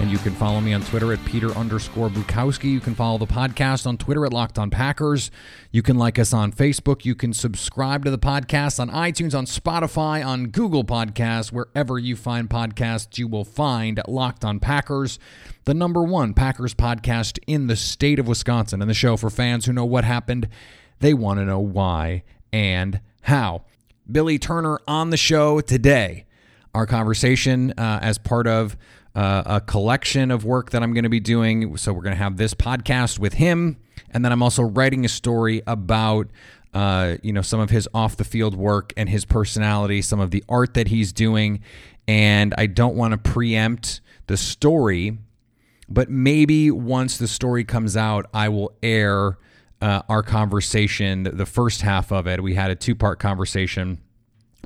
and you can follow me on Twitter at Peter underscore Bukowski. You can follow the podcast on Twitter at Locked On Packers. You can like us on Facebook. You can subscribe to the podcast on iTunes, on Spotify, on Google Podcasts, wherever you find podcasts, you will find Locked On Packers the number one Packers podcast in the state of Wisconsin, and the show for fans who know what happened. They want to know why and how. Billy Turner on the show today. Our conversation uh, as part of uh, a collection of work that I'm going to be doing. So, we're going to have this podcast with him. And then I'm also writing a story about. Uh, you know some of his off the field work and his personality, some of the art that he's doing, and I don't want to preempt the story but maybe once the story comes out, I will air uh, our conversation, the first half of it. We had a two part conversation.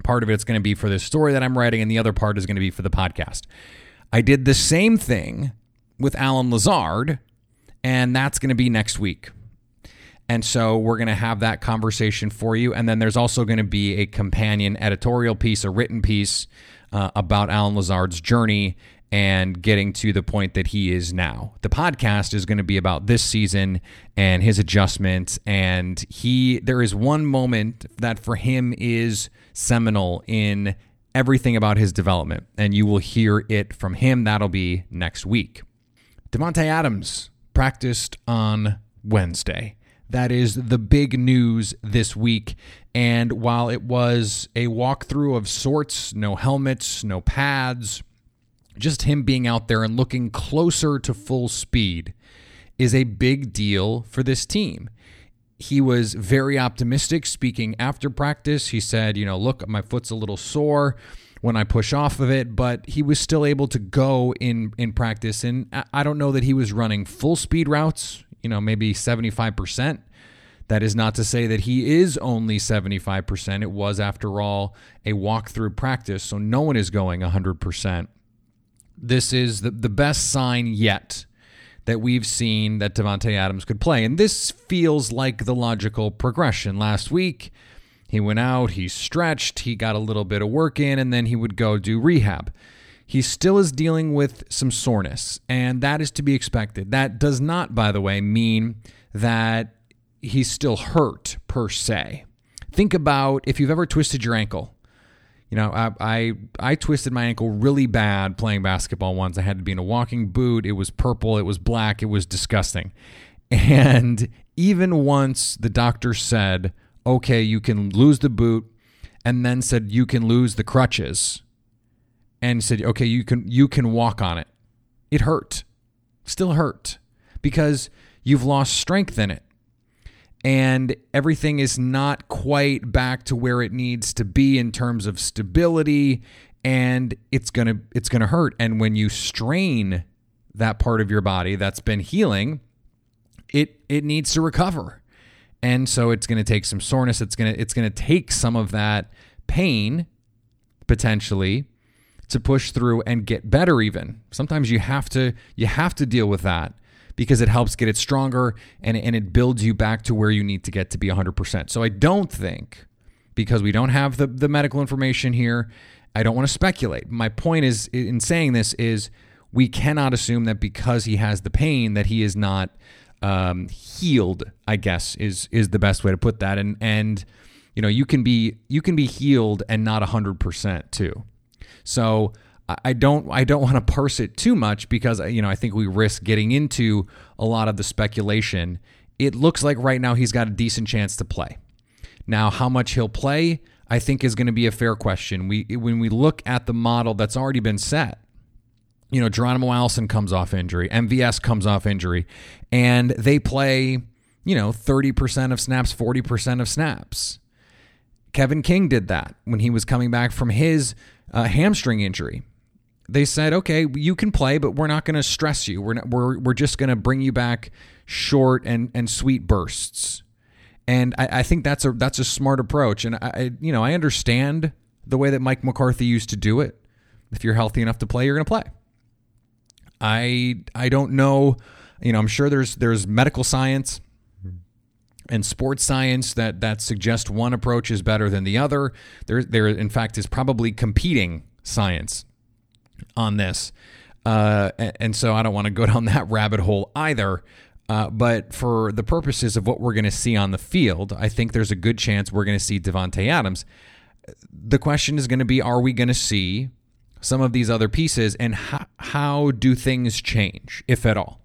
Part of it's going to be for this story that I'm writing, and the other part is going to be for the podcast. I did the same thing with Allen Lazard, and that's going to be next week. And so we're going to have that conversation for you. And then there's also going to be a companion editorial piece, a written piece uh, about Allen Lazard's journey and getting to the point that he is now. The podcast is going to be about this season and his adjustments and he there is one moment that for him is seminal in everything about his development and you will hear it from him that'll be next week. Davante Adams practiced on Wednesday. That is the big news this week. And while it was a walkthrough of sorts, no helmets, no pads, just him being out there and looking closer to full speed is a big deal for this team. He was very optimistic speaking after practice. He said, you know, look, my foot's a little sore when I push off of it, but he was still able to go in in practice and I don't know that he was running full speed routes, you know, maybe 75%. That is not to say that he is only 75%. It was after all a walkthrough practice, so no one is going 100% this is the, the best sign yet that we've seen that Davante Adams could play. And this feels like the logical progression. Last week, he went out, he stretched, he got a little bit of work in, and then he would go do rehab. He still is dealing with some soreness, and that is to be expected. That does not, by the way, mean that he's still hurt per se. Think about if you've ever twisted your ankle you know, I, I I twisted my ankle really bad playing basketball once. I had to be in a walking boot. It was purple. It was black. It was disgusting. And even once the doctor said, "Okay, you can lose the boot," and then said you can lose the crutches, and said, "Okay, you can you can walk on it," it hurt. Still hurt because you've lost strength in it and everything is not quite back to where it needs to be in terms of stability and it's going to it's going to hurt. And when you strain that part of your body that's been healing it it needs to recover. And so it's going to take some soreness. It's going to it's going to take some of that pain potentially to push through and get better even. Sometimes you have to you have to deal with that because it helps get it stronger and, and it builds you back to where you need to get to be 100%. So I don't think because we don't have the, the medical information here. I don't want to speculate. My point is in saying this is we cannot assume that because he has the pain that he is not um, healed. I guess is is the best way to put that. And and you know you can be you can be healed and not hundred percent too. So I don't I don't want to parse it too much because you know I think we risk getting into a lot of the speculation. It looks like right now he's got a decent chance to play. Now, how much he'll play, I think is going to be a fair question. We when we look at the model that's already been set, you know, Geronimo Allison comes off injury, MVS comes off injury, and they play, you know, 30% of snaps, 40% of snaps. Kevin King did that when he was coming back from his uh, hamstring injury. They said, "Okay, you can play, but we're not going to stress you. We're not, we're we're just going to bring you back short and and sweet bursts." And I, I, think that's a that's a smart approach. And I you know I understand the way that Mike McCarthy used to do it. If you're healthy enough to play, you're going to play. I I don't know. You know, I'm sure there's there's medical science and sports science that that suggest one approach is better than the other. There there in fact is probably competing science on this. Uh, and so I don't want to go down that rabbit hole either. Uh, but for the purposes of what we're going to see on the field, I think there's a good chance we're going to see Davante Adams. The question is going to be are we going to see some of these other pieces and how, how do things change, if at all?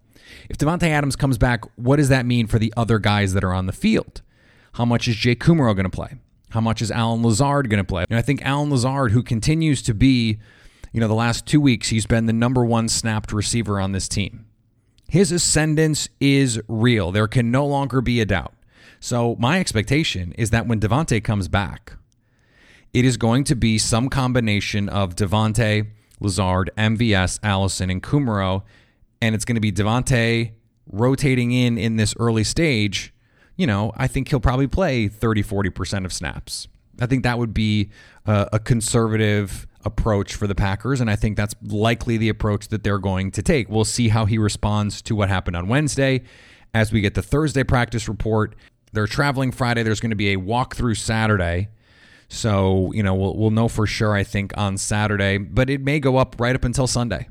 If Davante Adams comes back, what does that mean for the other guys that are on the field? How much is Jake Kumerow going to play? How much is Allen Lazard going to play? And I think Allen Lazard, who continues to be, you know, the last two weeks, he's been the number one snapped receiver on this team. His ascendance is real. There can no longer be a doubt. So, my expectation is that when Davante comes back, it is going to be some combination of Davante, Lazard, MVS, Allison, and Kumerow. And it's going to be Davante rotating in in this early stage. You know, I think he'll probably play 30, 40% of snaps. I think that would be a, conservative approach for the Packers, and I think that's likely the approach that they're going to take. We'll see how he responds to what happened on Wednesday. As we get the Thursday practice report, they're traveling Friday. There's going to be a walkthrough Saturday. So, you know, we'll, we'll know for sure, I think, on Saturday, but it may go up right up until Sunday.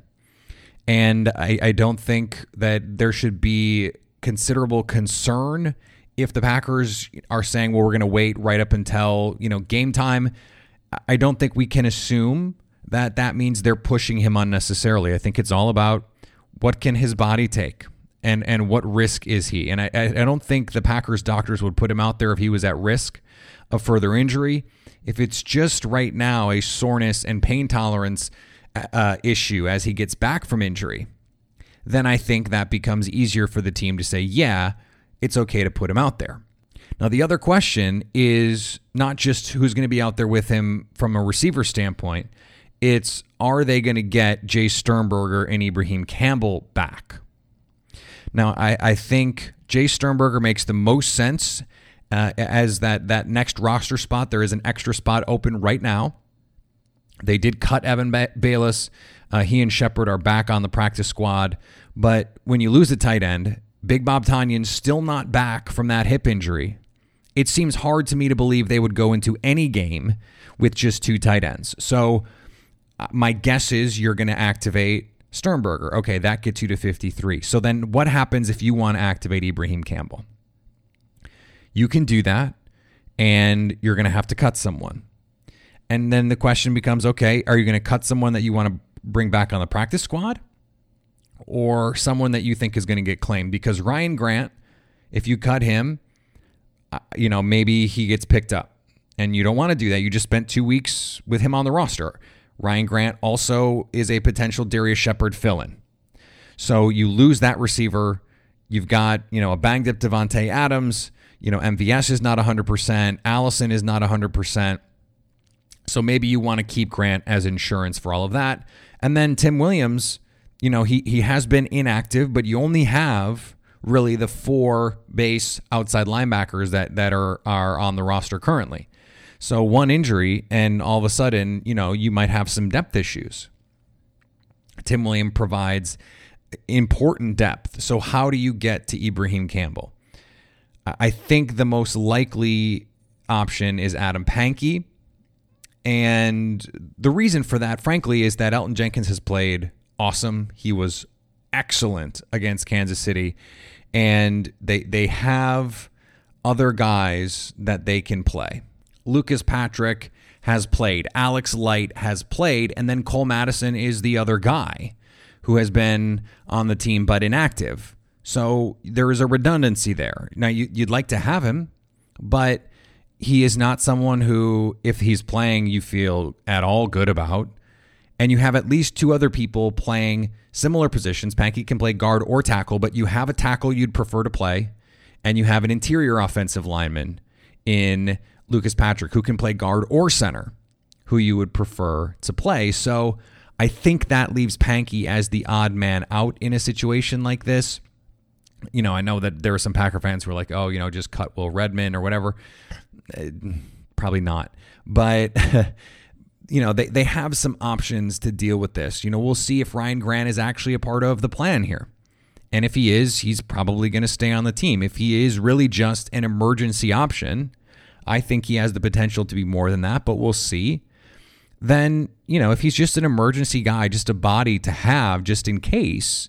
And I, I don't think that there should be considerable concern if the Packers are saying, well, we're going to wait right up until, you know, game time. I don't think we can assume that that means they're pushing him unnecessarily. I think it's all about what can his body take and and what risk is he. And I I don't think the Packers doctors would put him out there if he was at risk of further injury. If it's just right now a soreness and pain tolerance uh, issue as he gets back from injury, then I think that becomes easier for the team to say, yeah, it's okay to put him out there. Now, the other question is not just who's going to be out there with him from a receiver standpoint, it's are they going to get Jace Sternberger and Ibraheim Campbell back? Now, I, I think Jace Sternberger makes the most sense uh, as that, that next roster spot. There is an extra spot open right now. They did cut Evan ba- Baylis. Uh, he and Shepherd are back on the practice squad. But when you lose a tight end, Big Bob Tonyan's still not back from that hip injury it seems hard to me to believe they would go into any game with just two tight ends. So uh, my guess is you're going to activate Sternberger. Okay, that gets you to 53. So then what happens if you want to activate Ibraheim Campbell? You can do that, and you're going to have to cut someone. And then the question becomes okay, are you going to cut someone that you want to bring back on the practice squad? Or someone that you think is going to get claimed? Because Ryan Grant, if you cut him, uh, you know, maybe he gets picked up. And you don't want to do that. You just spent two weeks with him on the roster. Ryan Grant also is a potential Darius Shepherd fill in. So you lose that receiver. You've got, you know, a banged up Davante Adams. You know, MVS is not 100%. Allison is not 100%. So maybe you want to keep Grant as insurance for all of that. And then Tim Williams, you know, he he has been inactive, but you only have really the four base outside linebackers that that are are on the roster currently. So one injury and all of a sudden, you know, you might have some depth issues. Tim Williams provides important depth. So how do you get to Ibraheim Campbell? I think the most likely option is Adam Pankey. And the reason for that, frankly, is that Elgton Jenkins has played awesome. He was excellent against Kansas City. And they they have other guys that they can play. Lucas Patrick has played, Alex Light has played, and then Cole Madison is the other guy who has been on the team but inactive. So there is a redundancy there. Now you, would like to have him, but he is not someone who, if he's playing, you feel at all good about. And you have at least two other people playing similar positions. Pankey can play guard or tackle, but you have a tackle you'd prefer to play, and you have an interior offensive lineman in Lucas Patrick who can play guard or center, who you would prefer to play. So I think that leaves Pankey as the odd man out in a situation like this. You know, I know that there are some Packer fans who are like, oh, you know, just cut Will Redmond or whatever. Uh, probably not. But, you know, they, they have some options to deal with this. You know, we'll see if Ryan Grant is actually a part of the plan here. And if he is, he's probably going to stay on the team. If he is really just an emergency option, I think he has the potential to be more than that, but we'll see then, you know, if he's just an emergency guy, just a body to have just in case,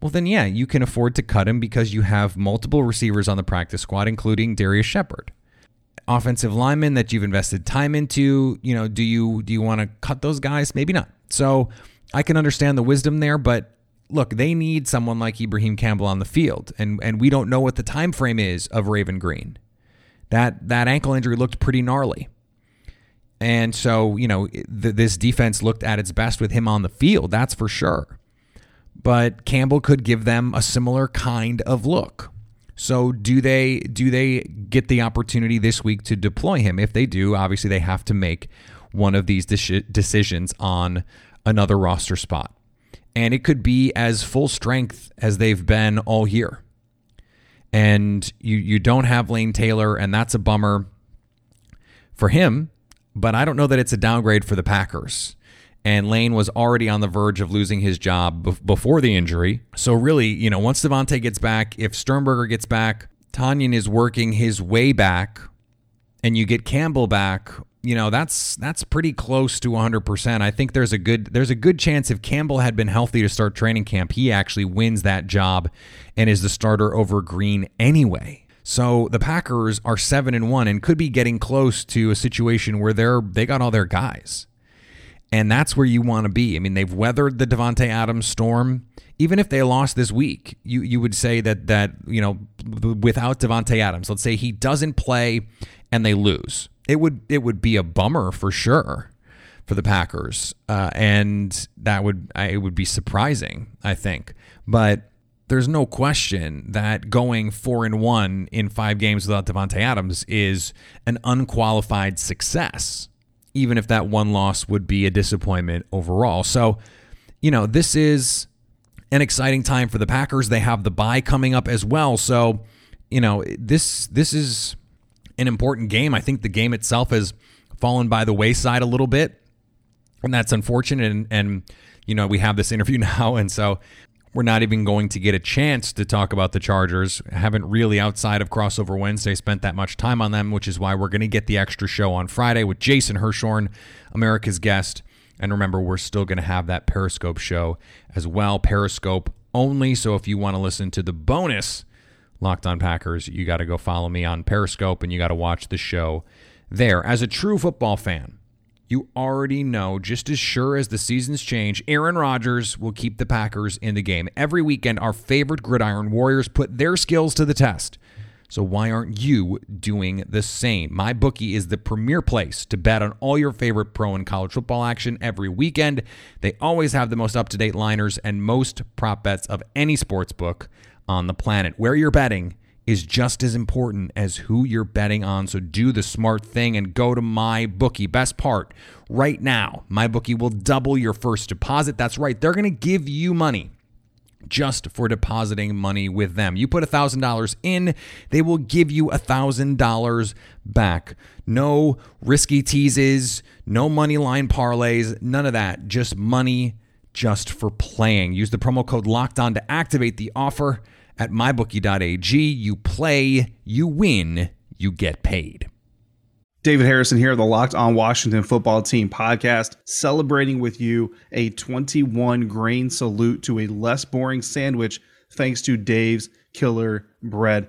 well, then, yeah, you can afford to cut him because you have multiple receivers on the practice squad, including Darius Shepherd. Offensive linemen that you've invested time into, you know, do you do you want to cut those guys? Maybe not. So I can understand the wisdom there, but look, they need someone like Ibraheim Campbell on the field, and and we don't know what the time frame is of Raven Greene. That that ankle injury looked pretty gnarly. And so, you know, th- this defense looked at its best with him on the field, that's for sure. But Campbell could give them a similar kind of look. So do they do they get the opportunity this week to deploy him? If they do, obviously they have to make one of these de- decisions on another roster spot. And it could be as full strength as they've been all year. And you you don't have Lane Taylor and that's a bummer for him but I don't know that it's a downgrade for the Packers. And Lane was already on the verge of losing his job before the injury. So, really, you know, once Davante gets back, if Sternberger gets back, Tonyan is working his way back, and you get Campbell back, you know that's that's pretty close to 100%. I think there's a good there's a good chance if Campbell had been healthy to start training camp, he actually wins that job and is the starter over Greene anyway. So the Packers are seven and one and could be getting close to a situation where they're they got all their guys. And that's where you want to be. I mean, they've weathered the Davante Adams storm. Even if they lost this week, you you would say that that you know without Davante Adams, let's say he doesn't play and they lose, it would it would be a bummer for sure for the Packers, uh, and that would it would be surprising, I think. But there's no question that going four and one in five games without Davante Adams is an unqualified success, even if that one loss would be a disappointment overall. So, you know, this is an exciting time for the Packers. They have the bye coming up as well. So, you know, this this is an important game. I think the game itself has fallen by the wayside a little bit. And that's unfortunate. And, and you know, we have this interview now. And so we're not even going to get a chance to talk about the Chargers. Haven't really, outside of Crossover Wednesday, spent that much time on them, which is why we're going to get the extra show on Friday with Jason Hirschhorn, America's guest. And remember, we're still going to have that Periscope show as well. Periscope only. So if you want to listen to the bonus Locked on Packers, you got to go follow me on Periscope and you got to watch the show there. As a true football fan, you already know, just as sure as the seasons change, Aaron Rodgers will keep the Packers in the game. Every weekend, our favorite gridiron warriors put their skills to the test. So why aren't you doing the same? My bookie is the premier place to bet on all your favorite pro and college football action every weekend. They always have the most up-to-date liners and most prop bets of any sports book on the planet. Where you're betting is just as important as who you're betting on. So do the smart thing and go to my bookie. Best part, right now, my bookie will double your first deposit. That's right, they're going to give you money just for depositing money with them. You put $1,000 in, they will give you $1,000 back. No risky teases, no money line parlays, none of that. Just money just for playing. Use the promo code locked on to activate the offer at mybookie.ag. You play, you win, you get paid. David Harrison here, the Locked On Washington Football Team podcast, celebrating with you a 21 grain salute to a less boring sandwich thanks to Dave's Killer Bread.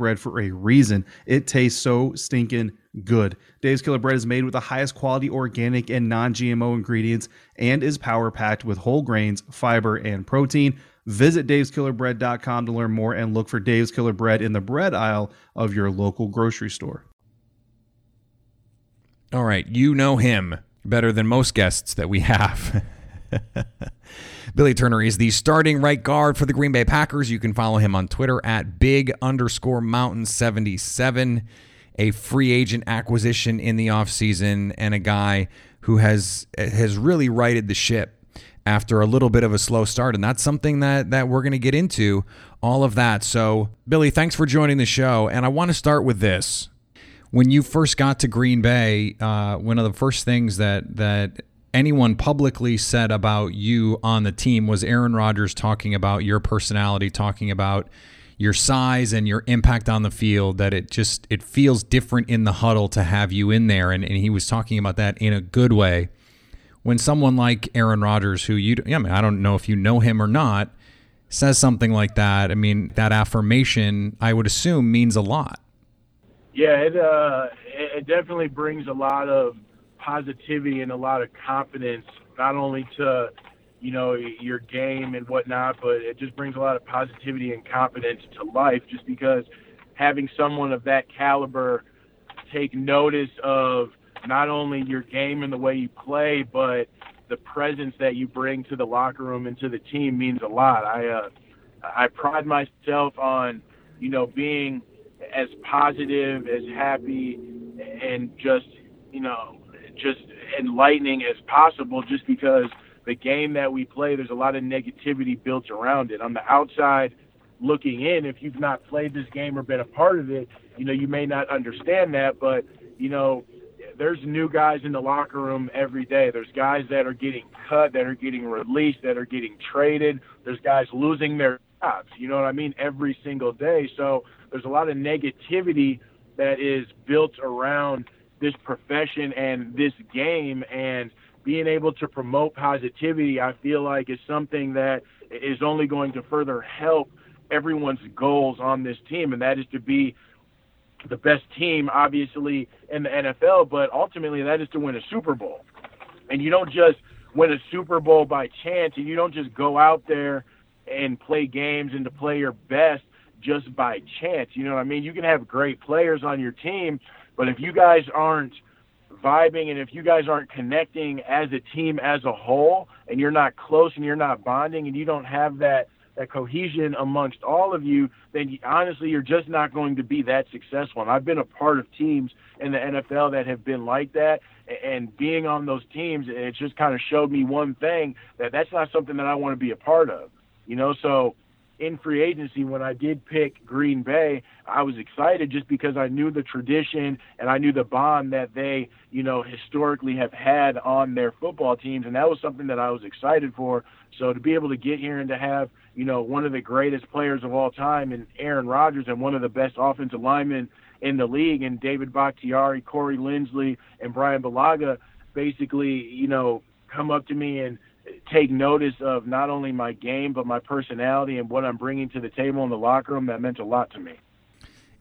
bread for a reason. It tastes so stinking good. Dave's Killer Bread is made with the highest quality organic and non GMO ingredients and is power packed with whole grains, fiber, and protein. Visit daveskillerbread.com to learn more and look for Dave's Killer Bread in the bread aisle of your local grocery store. All right, you know him better than most guests that we have. Billy Turner is the starting right guard for the Green Bay Packers. You can follow him on Twitter at big underscore mountain 77 a free agent acquisition in the offseason and a guy who has has really righted the ship after a little bit of a slow start. And that's something that that we're going to get into all of that. So billy thanks for joining the show. And i want to start with this. When you first got to green bay uh, one of the first things that that anyone publicly said about you on the team? Was aaron rodgers talking about your personality talking about your size and your impact on the field that it just it feels different in the huddle to have you in there? And, and he was talking about that in a good way. When someone like Aaron Rodgers who you I mean I don't know if you know him or not says something like that I mean that affirmation I would assume means a lot. Yeah it uh it definitely brings a lot of positivity and a lot of confidence not only to you know, your game and whatnot, but it just brings a lot of positivity and confidence to life just because having someone of that caliber take notice of not only your game and the way you play, but the presence that you bring to the locker room and to the team means a lot. I uh, I pride myself on, you know, being as positive, as happy, and just, you know, just enlightening as possible just because – the game that we play, there's a lot of negativity built around it. On the outside looking in, if you've not played this game or been a part of it, you know, you may not understand that, but, you know, there's new guys in the locker room every day. There's guys that are getting cut, that are getting released, that are getting traded. There's guys losing their jobs. You know what I mean? Every single day. So there's a lot of negativity that is built around this profession and this game. And being able to promote positivity, I feel like is something that is only going to further help everyone's goals on this team, and that is to be the best team, obviously, in the NFL, but ultimately that is to win a Super Bowl. And you don't just win a Super Bowl by chance, and you don't just go out there and play games and to play your best just by chance. You know what I mean? You can have great players on your team, but if you guys aren't – vibing and if you guys aren't connecting as a team as a whole and you're not close and you're not bonding and you don't have that that cohesion amongst all of you, then you, honestly you're just not going to be that successful. And I've been a part of teams in the NFL that have been like that, and being on those teams, it just kind of showed me one thing that that's not something that I want to be a part of. You know, so in free agency when I did pick Green Bay, I was excited just because I knew the tradition and I knew the bond that they, you know, historically have had on their football teams and that was something that I was excited for. So to be able to get here and to have, you know, one of the greatest players of all time and Aaron Rodgers and one of the best offensive linemen in the league and David Bakhtiari, Corey Linsley and Brian Bulaga basically, you know, come up to me and take notice of not only my game but my personality and what I'm bringing to the table in the locker room. That meant a lot to me.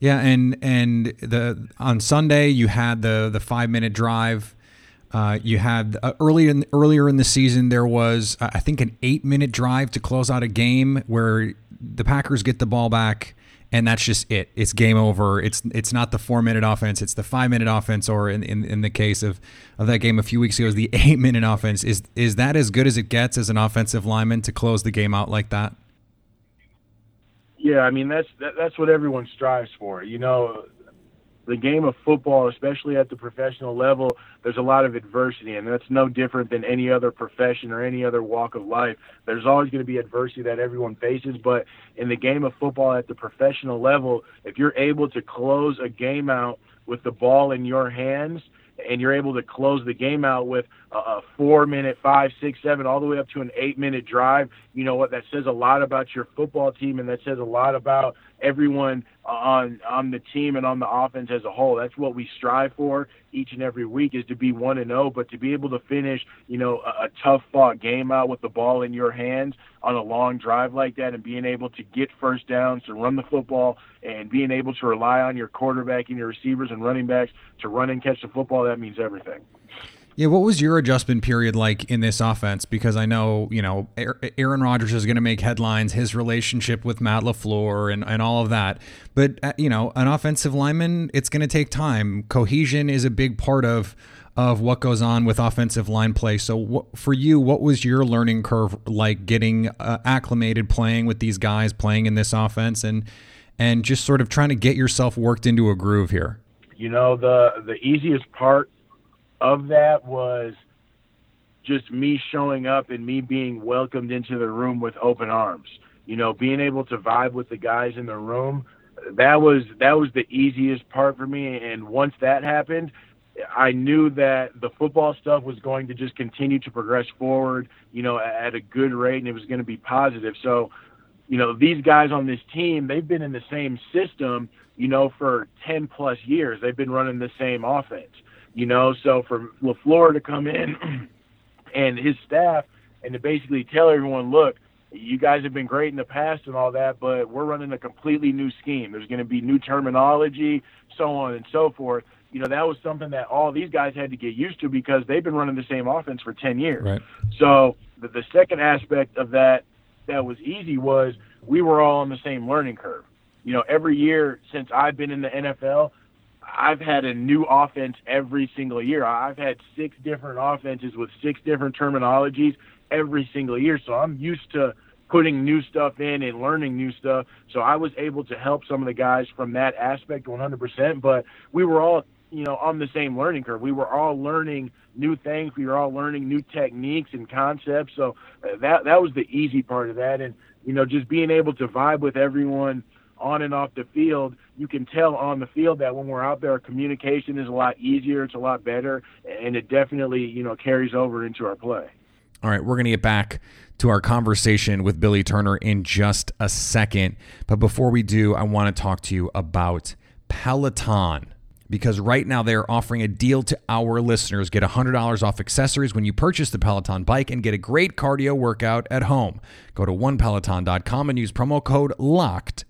Yeah, and and the on Sunday you had the the five minute drive. Uh, you had uh, earlier in earlier in the season there was uh, I think an eight minute drive to close out a game where the Packers get the ball back and that's just it. It's game over. It's it's not the four minute offense. It's the five minute offense, or in, in, in the case of, of that game a few weeks ago, is the eight minute offense. Is is that as good as it gets as an offensive lineman to close the game out like that? Yeah, I mean that's that, that's what everyone strives for. You know, the game of football, especially at the professional level, there's a lot of adversity, and that's no different than any other profession or any other walk of life. There's always going to be adversity that everyone faces, but in the game of football at the professional level, if you're able to close a game out with the ball in your hands and you're able to close the game out with a four minute, five, six, seven, all the way up to an eight minute drive, you know what? That says a lot about your football team, and that says a lot about everyone on on the team and on the offense as a whole. That's what we strive for each and every week is to be one and zero, but to be able to finish, you know, a, a tough fought game out with the ball in your hands on a long drive like that, and being able to get first downs, to run the football, and being able to rely on your quarterback and your receivers and running backs to run and catch the football. That means everything. Yeah, what was your adjustment period like in this offense? Because I know, you know, Aaron Rodgers is going to make headlines, his relationship with Matt LaFleur and, and all of that. But, uh, you know, an offensive lineman, it's going to take time. Cohesion is a big part of of what goes on with offensive line play. So, for you, what was your learning curve like getting uh, acclimated playing with these guys, playing in this offense, and and just sort of trying to get yourself worked into a groove here? You know, the the easiest part of that was just me showing up and me being welcomed into the room with open arms. You know, being able to vibe with the guys in the room, that was that was the easiest part for me. And once that happened, I knew that the football stuff was going to just continue to progress forward, you know, at a good rate, and it was going to be positive. So, you know, these guys on this team, they've been in the same system, you know, for 10 plus years. They've been running the same offense you know. So for LaFleur to come in and his staff and to basically tell everyone, look, you guys have been great in the past and all that, but we're running a completely new scheme. There's going to be new terminology, so on and so forth. You know, that was something that all these guys had to get used to because they've been running the same offense for 10 years. Right. So the, the second aspect of that that was easy was we were all on the same learning curve. You know, every year since I've been in the NFL, I've had a new offense every single year. I've had six different offenses with six different terminologies every single year. So I'm used to putting new stuff in and learning new stuff. So I was able to help some of the guys from that aspect 100%. But we were all, you know, on the same learning curve. We were all learning new things. We were all learning new techniques and concepts. So uh, that that was the easy part of that. And you know, just being able to vibe with everyone on and off the field, you can tell on the field that when we're out there, communication is a lot easier, it's a lot better, and it definitely you know carries over into our play. All right, we're going to get back to our conversation with Billy Turner in just a second, but before we do, I want to talk to you about Peloton. Because right now they're offering a deal to our listeners. Get $100 off accessories when you purchase the Peloton bike and get a great cardio workout at home. Go to onepeloton.com and use promo code LOCKED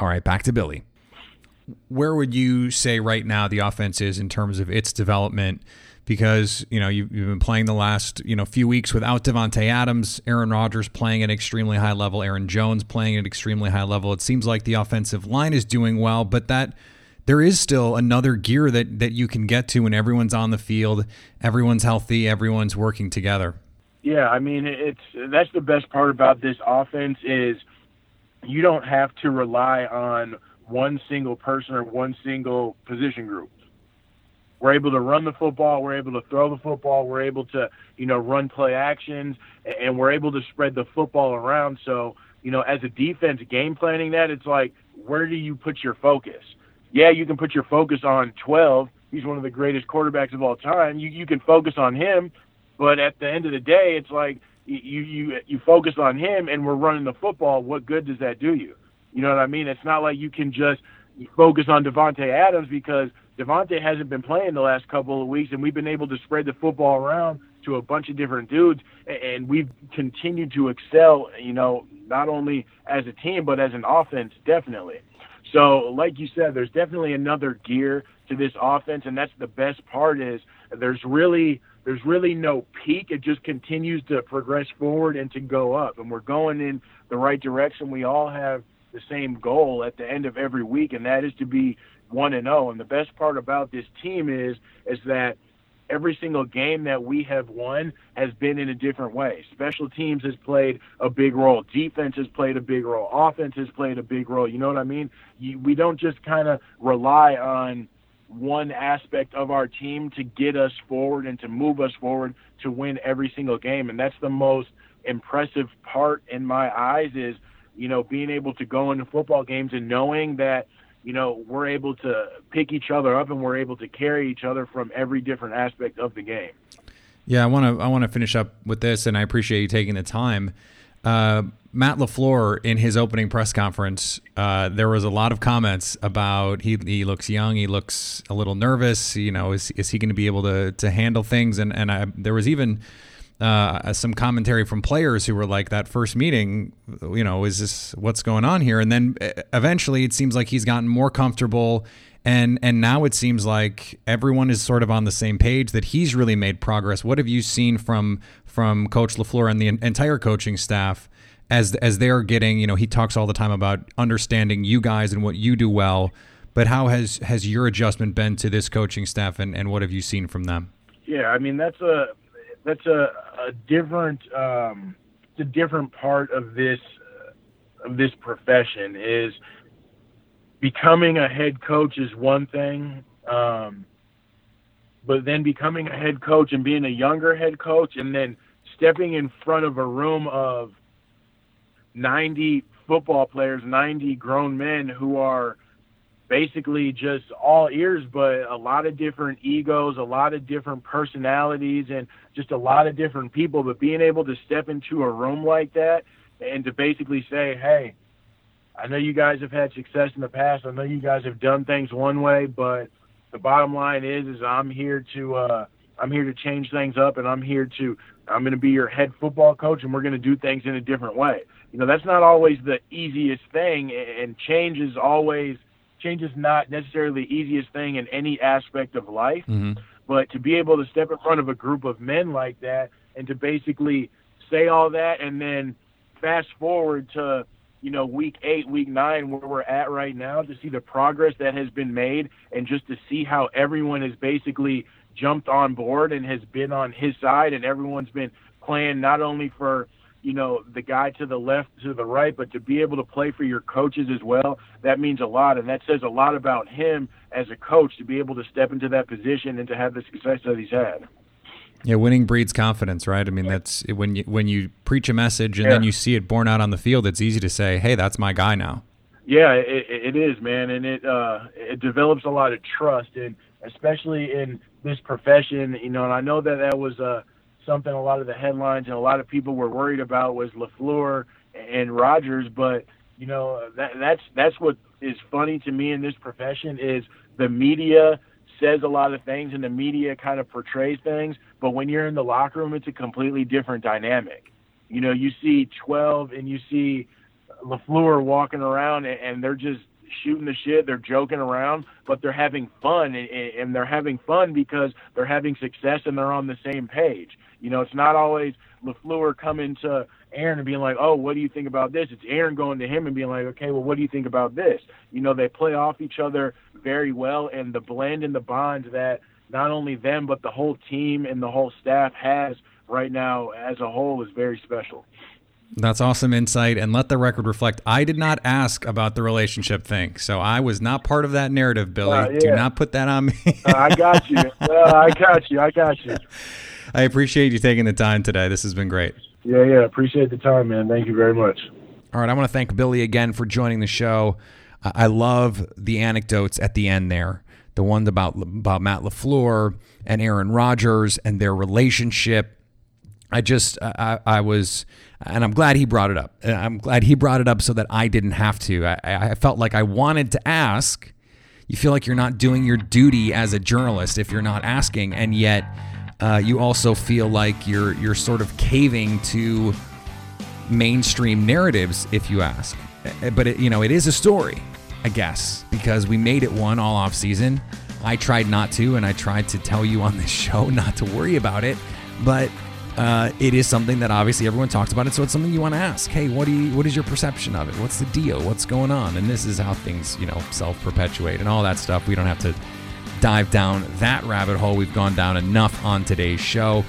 All right, back to Billy. Where would you say right now the offense is in terms of its development? Because you know you've, you've been playing the last you know few weeks without Davante Adams, Aaron Rodgers playing at extremely high level, Aaron Jones playing at extremely high level. It seems like the offensive line is doing well, but that there is still another gear that that you can get to when everyone's on the field, everyone's healthy, everyone's working together. Yeah, I mean it's that's the best part about this offense is you don't have to rely on one single person or one single position group. we're able to run the football, we're able to throw the football, we're able to, you know, run play actions, and we're able to spread the football around. So, you know, as a defense, game planning that, it's like, where do you put your focus? Yeah, you can put your focus on 12. He's one of the greatest quarterbacks of all time. You you can focus on him, but at the end of the day, it's like you you you focus on him, and we're running the football. What good does that do you? You know what I mean? It's not like you can just focus on Davante Adams because Davante hasn't been playing the last couple of weeks, and we've been able to spread the football around to a bunch of different dudes, and we've continued to excel. You know, not only as a team but as an offense, definitely. So, like you said, there's definitely another gear to this offense, and that's the best part is there's really there's really no peak. It just continues to progress forward and to go up, and we're going in the right direction. We all have the same goal at the end of every week, and that is to be one and zero. And the best part about this team is is that every single game that we have won has been in a different way. Special teams has played a big role. Defense has played a big role. Offense has played a big role. You know what I mean? You, we don't just kind of rely on one aspect of our team to get us forward and to move us forward to win every single game. And that's the most impressive part in my eyes is, you know, being able to go into football games and knowing that – you know, we're able to pick each other up and we're able to carry each other from every different aspect of the game. Yeah, I want to I want to finish up with this, and I appreciate you taking the time. Uh, Matt LaFleur in his opening press conference, uh, there was a lot of comments about he he looks young, he looks a little nervous. You know, is is he going to be able to to handle things? And and I, there was even uh, some commentary from players who were like, that first meeting, you know, is this what's going on here? And then uh, eventually it seems like he's gotten more comfortable. And, and now it seems like everyone is sort of on the same page that he's really made progress. What have you seen from from Coach LaFleur and the entire coaching staff as as they're getting? You know, he talks all the time about understanding you guys and what you do well. But how has has your adjustment been to this coaching staff, and, and what have you seen from them? Yeah, I mean that's a that's a, a different um, it's a different part of this of this profession is becoming a head coach is one thing um, but then becoming a head coach and being a younger head coach and then stepping in front of a room of 90 football players 90 grown men who are basically just all ears, but a lot of different egos, a lot of different personalities, and just a lot of different people. But being able to step into a room like that and to basically say, hey, I know you guys have had success in the past. I know you guys have done things one way, but the bottom line is, is I'm here to, uh, I'm here to change things up, and I'm here to, I'm going to be your head football coach, and we're going to do things in a different way. You know, that's not always the easiest thing, and change is always – change is not necessarily the easiest thing in any aspect of life, mm-hmm. but to be able to step in front of a group of men like that and to basically say all that and then fast forward to you know week eight week nine where we're at right now to see the progress that has been made and just to see how everyone has basically jumped on board and has been on his side and everyone's been playing not only for you know, the guy to the left, to the right, but to be able to play for your coaches as well, that means a lot. And that says a lot about him as a coach to be able to step into that position and to have the success that he's had. Yeah, winning breeds confidence, right? I mean, that's when you when you preach a message and yeah. then you see it borne out on the field. It's easy to say, "Hey, that's my guy now." Yeah, it, it is, man, and it uh, it develops a lot of trust, and especially in this profession, you know. And I know that that was uh, something a lot of the headlines and a lot of people were worried about was LaFleur and Rodgers, but you know that that's that's what is funny to me in this profession is the media says a lot of things and the media kind of portrays things, but when you're in the locker room, it's a completely different dynamic. You know, you see 12 and you see LaFleur walking around and they're just shooting the shit, they're joking around, but they're having fun and they're having fun because they're having success and they're on the same page. You know, it's not always LaFleur coming to Aaron and being like, oh, what do you think about this? It's Aaron going to him and being like, okay, well, what do you think about this? You know, they play off each other very well, and the blend and the bond that not only them, but the whole team and the whole staff has right now as a whole is very special. That's awesome insight. And let the record reflect I did not ask about the relationship thing. So I was not part of that narrative, Billy. Uh, yeah. Do not put that on me. Uh, I got you. Uh, I got you. I got you. I appreciate you taking the time today. This has been great. Yeah, yeah. Appreciate the time, man. Thank you very much. All right. I want to thank Billy again for joining the show. I I love the anecdotes at the end there. The ones about about Matt LaFleur and Aaron Rodgers and their relationship. I just I, I was and I'm glad he brought it up. And I'm glad he brought it up so that I didn't have to. I, I felt like I wanted to ask. You feel like you're not doing your duty as a journalist if you're not asking, and yet uh, you also feel like you're you're sort of caving to mainstream narratives if you ask. Uh, But it, you know, it is a story, I guess, because we made it one all off season. I tried not to, and I tried to tell you on this show not to worry about it, but uh, it is something that obviously everyone talks about it. So it's something you want to ask. Hey, what do you? What is your perception of it? What's the deal? What's going on? And this is how things, you know, self perpetuate and all that stuff. We don't have to dive down that rabbit hole. We've gone down enough on today's show.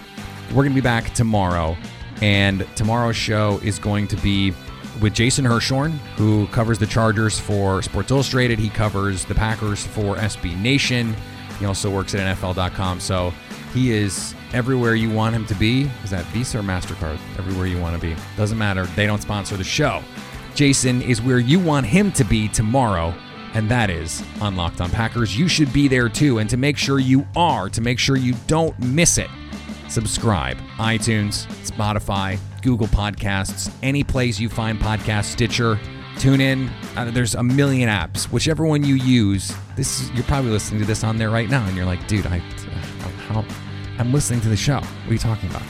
We're going to be back tomorrow, and tomorrow's show is going to be with Jason Hirschhorn, who covers the Chargers for Sports Illustrated. He covers the Packers for SB Nation. He also works at NFL.com. So he is everywhere you want him to be. Is that Visa or MasterCard? Everywhere you want to be. Doesn't matter. They don't sponsor the show. Jason is where you want him to be tomorrow, and that is on Locked On Packers. You should be there too. And to make sure you are, to make sure you don't miss it, subscribe. iTunes, Spotify, Google Podcasts, any place you find podcasts, Stitcher, tune in. Uh, there's a million apps. Whichever one you use, this is, you're probably listening to this on there right now, and you're like, dude, I, how, I'm listening to the show. What are you talking about?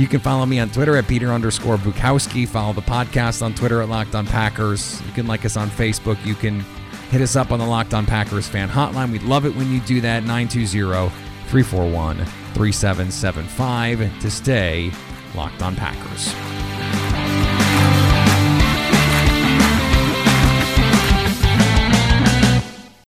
You can follow me on Twitter at Peter underscore Bukowski. Follow the podcast on Twitter at Locked On Packers. You can like us on Facebook. You can hit us up on the Locked On Packers fan hotline. We'd love it when you do that. 920 341 3775 to stay Locked On Packers.